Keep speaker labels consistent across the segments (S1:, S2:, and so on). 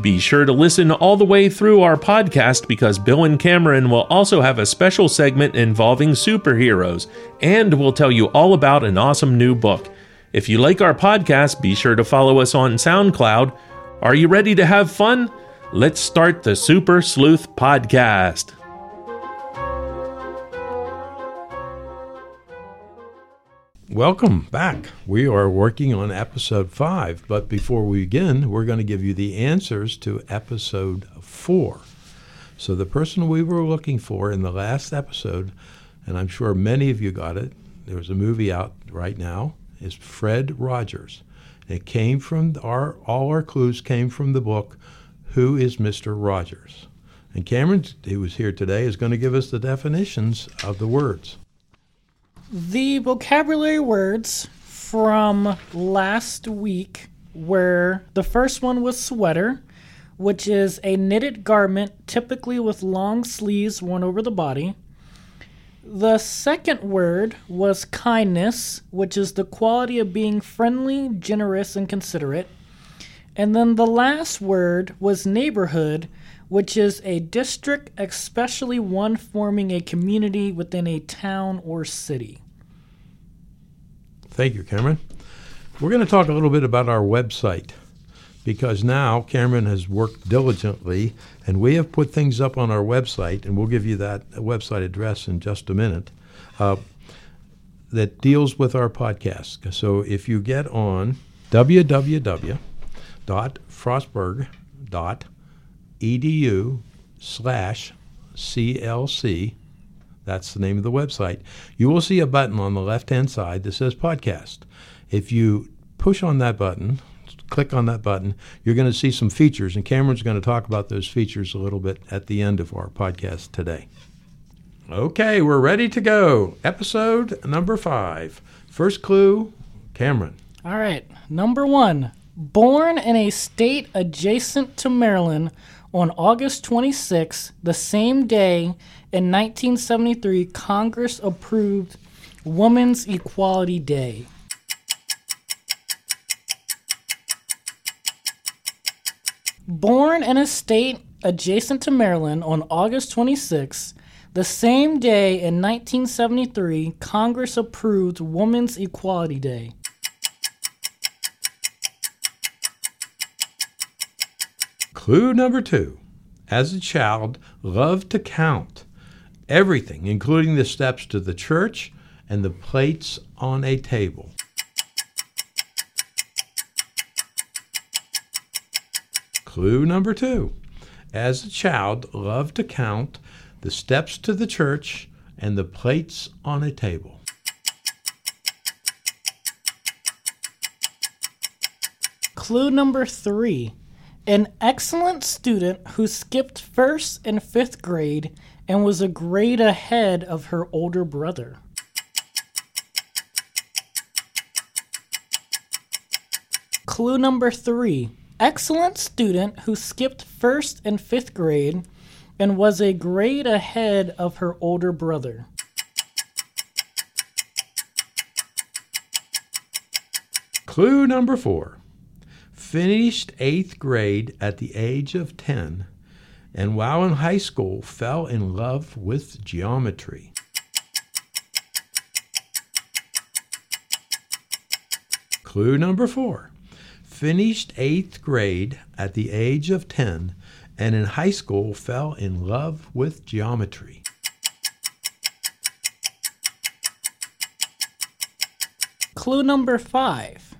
S1: Be sure to listen all the way through our podcast because Bill and Cameron will also have a special segment involving superheroes, and we'll tell you all about an awesome new book. If you like our podcast, be sure to follow us on SoundCloud. Are you ready to have fun? Let's start the Super Sleuth Podcast.
S2: Welcome back. We are working on episode five, but before we begin, we're going to give you the answers to episode four. So, the person we were looking for in the last episode, and I'm sure many of you got it, there's a movie out right now, is Fred Rogers. It came from our, all our clues came from the book, Who is Mr. Rogers? And Cameron, who was here today, is going to give us the definitions of the words.
S3: The vocabulary words from last week were the first one was sweater, which is a knitted garment typically with long sleeves worn over the body. The second word was kindness, which is the quality of being friendly, generous, and considerate. And then the last word was neighborhood, which is a district, especially one forming a community within a town or city.
S2: Thank you, Cameron. We're going to talk a little bit about our website because now Cameron has worked diligently and we have put things up on our website, and we'll give you that website address in just a minute, uh, that deals with our podcast. So if you get on www.frostburg.edu slash CLC, that's the name of the website, you will see a button on the left hand side that says podcast. If you push on that button, click on that button, you're going to see some features, and Cameron's going to talk about those features a little bit at the end of our podcast today. Okay, we're ready to go. Episode number five. First clue, Cameron.
S3: All right, number one. Born in a state adjacent to Maryland on August 26, the same day in 1973, Congress approved Women's Equality Day. Born in a state adjacent to Maryland on August 26, the same day in 1973, Congress approved Women's Equality Day.
S2: Clue number two. As a child, loved to count everything, including the steps to the church and the plates on a table. Clue number two. As a child, loved to count the steps to the church and the plates on a table.
S3: Clue number three. An excellent student who skipped first and fifth grade and was a grade ahead of her older brother. Clue number three. Excellent student who skipped first and fifth grade and was a grade ahead of her older brother.
S2: Clue number four. Finished eighth grade at the age of 10 and while in high school fell in love with geometry. Clue number four. Finished eighth grade at the age of 10 and in high school fell in love with geometry.
S3: Clue number five.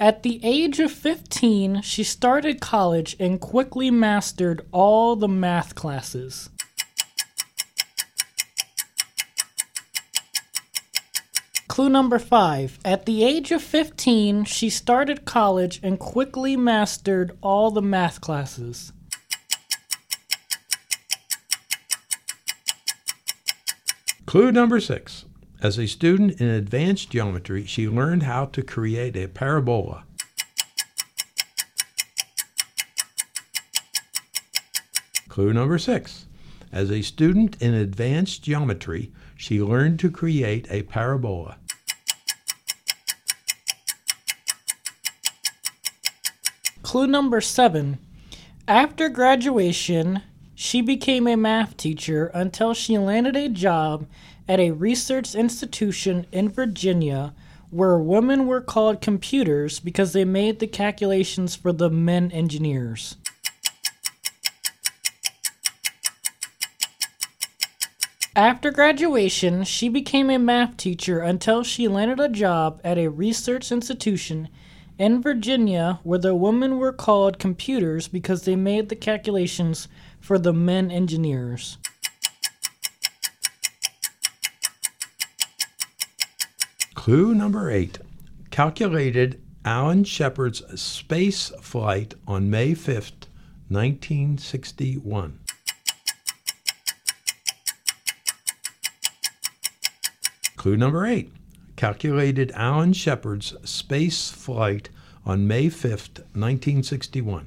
S3: At the age of 15, she started college and quickly mastered all the math classes. Clue number five. At the age of 15, she started college and quickly mastered all the math classes.
S2: Clue number six. As a student in advanced geometry, she learned how to create a parabola. Clue number six. As a student in advanced geometry, she learned to create a parabola.
S3: Clue number seven. After graduation, she became a math teacher until she landed a job at a research institution in Virginia where women were called computers because they made the calculations for the men engineers. After graduation, she became a math teacher until she landed a job at a research institution in Virginia where the women were called computers because they made the calculations for the men engineers.
S2: Clue number eight. Calculated Alan Shepard's space flight on May 5th, 1961. Clue number eight. Calculated Alan Shepard's space flight on May 5th, 1961.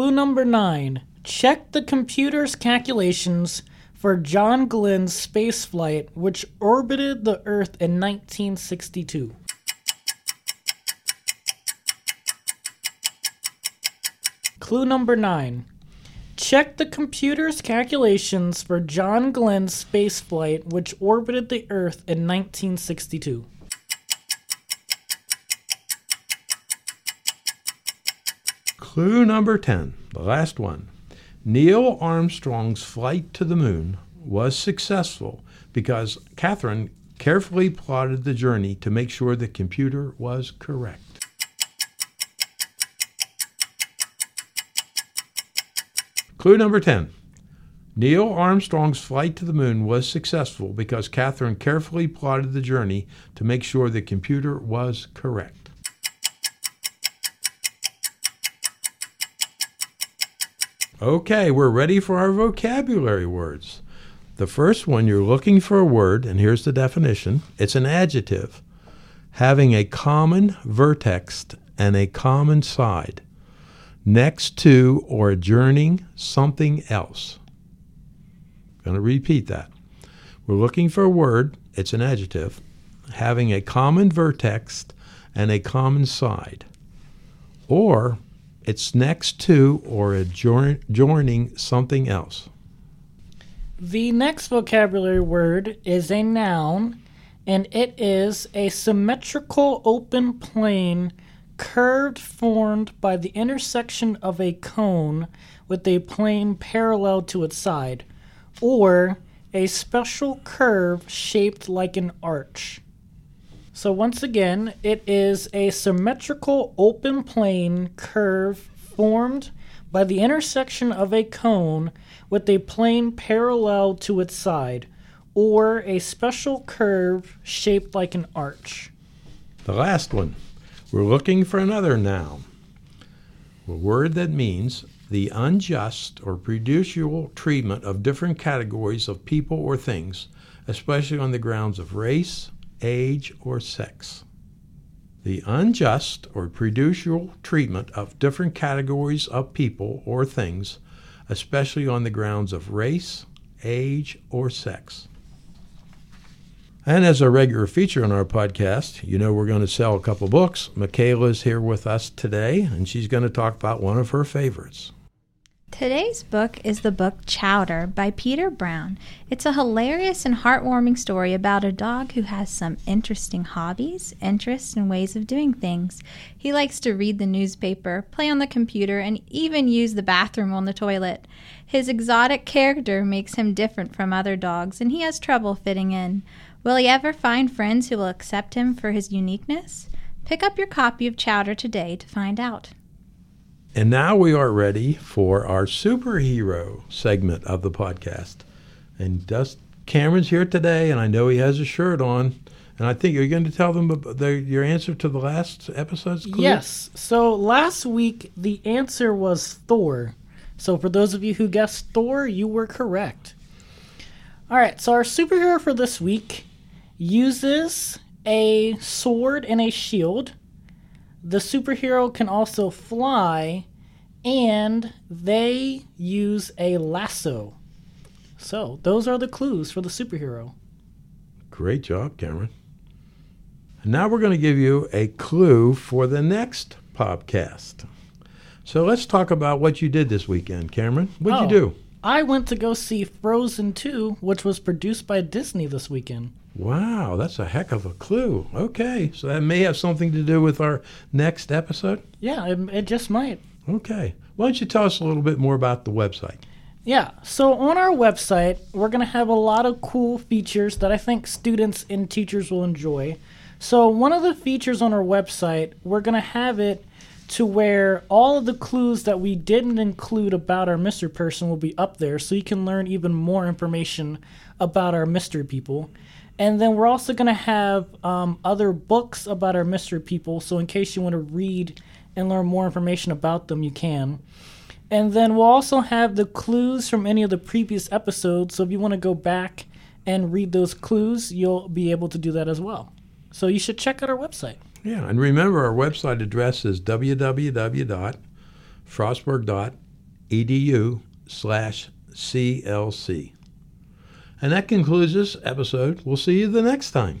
S3: Clue number nine. Check the computer's calculations for John Glenn's spaceflight, which orbited the Earth in 1962. Clue number nine. Check the computer's calculations for John Glenn's spaceflight, which orbited the Earth in 1962.
S2: Clue number 10, the last one. Neil Armstrong's flight to the moon was successful because Katherine carefully plotted the journey to make sure the computer was correct. Clue number 10. Neil Armstrong's flight to the moon was successful because Katherine carefully plotted the journey to make sure the computer was correct. Okay, we're ready for our vocabulary words. The first one, you're looking for a word, and here's the definition it's an adjective having a common vertex and a common side, next to or adjourning something else. I'm going to repeat that. We're looking for a word, it's an adjective, having a common vertex and a common side, or it's next to or adjoining something else.
S3: The next vocabulary word is a noun, and it is a symmetrical open plane curved formed by the intersection of a cone with a plane parallel to its side, or a special curve shaped like an arch. So once again, it is a symmetrical open plane curve formed by the intersection of a cone with a plane parallel to its side, or a special curve shaped like an arch.
S2: The last one. We're looking for another noun. A word that means the unjust or prejudicial treatment of different categories of people or things, especially on the grounds of race, age, or sex. The unjust or prejudicial treatment of different categories of people or things, especially on the grounds of race, age, or sex. And as a regular feature on our podcast, you know we're going to sell a couple books. Michaela is here with us today, and she's going to talk about one of her favorites.
S4: Today's book is the book Chowder by Peter Brown. It's a hilarious and heartwarming story about a dog who has some interesting hobbies, interests, and ways of doing things. He likes to read the newspaper, play on the computer, and even use the bathroom on the toilet. His exotic character makes him different from other dogs, and he has trouble fitting in. Will he ever find friends who will accept him for his uniqueness? Pick up your copy of Chowder today to find out.
S2: And now we are ready for our superhero segment of the podcast. And Dust Cameron's here today, and I know he has a shirt on. And I think you're going to tell them the, your answer to the last episode's clue?
S3: Yes. So last week, the answer was Thor. So for those of you who guessed Thor, you were correct. All right, so our superhero for this week uses a sword and a shield. The superhero can also fly, and they use a lasso. So, those are the clues for the superhero.
S2: Great job, Cameron. Now we're going to give you a clue for the next podcast. So let's talk about what you did this weekend, Cameron. What'd
S3: Oh.
S2: you do?
S3: I went to go see Frozen 2, which was produced by Disney this weekend.
S2: Wow, that's a heck of a clue. Okay, so that may have something to do with our next episode.
S3: Yeah, it, it just might.
S2: Okay, why don't you tell us a little bit more about the website?
S3: Yeah, so on our website, we're going to have a lot of cool features that I think students and teachers will enjoy. So, one of the features on our website, we're going to have it to where all of the clues that we didn't include about our mystery person will be up there so you can learn even more information about our mystery people. And then we're also going to have um, other books about our mystery people, so in case you want to read and learn more information about them, you can. And then we'll also have the clues from any of the previous episodes. So if you want to go back and read those clues, you'll be able to do that as well. So you should check out our website.
S2: Yeah, and remember our website address is www.frostburg.edu slash CLC. And that concludes this episode. We'll see you the next time.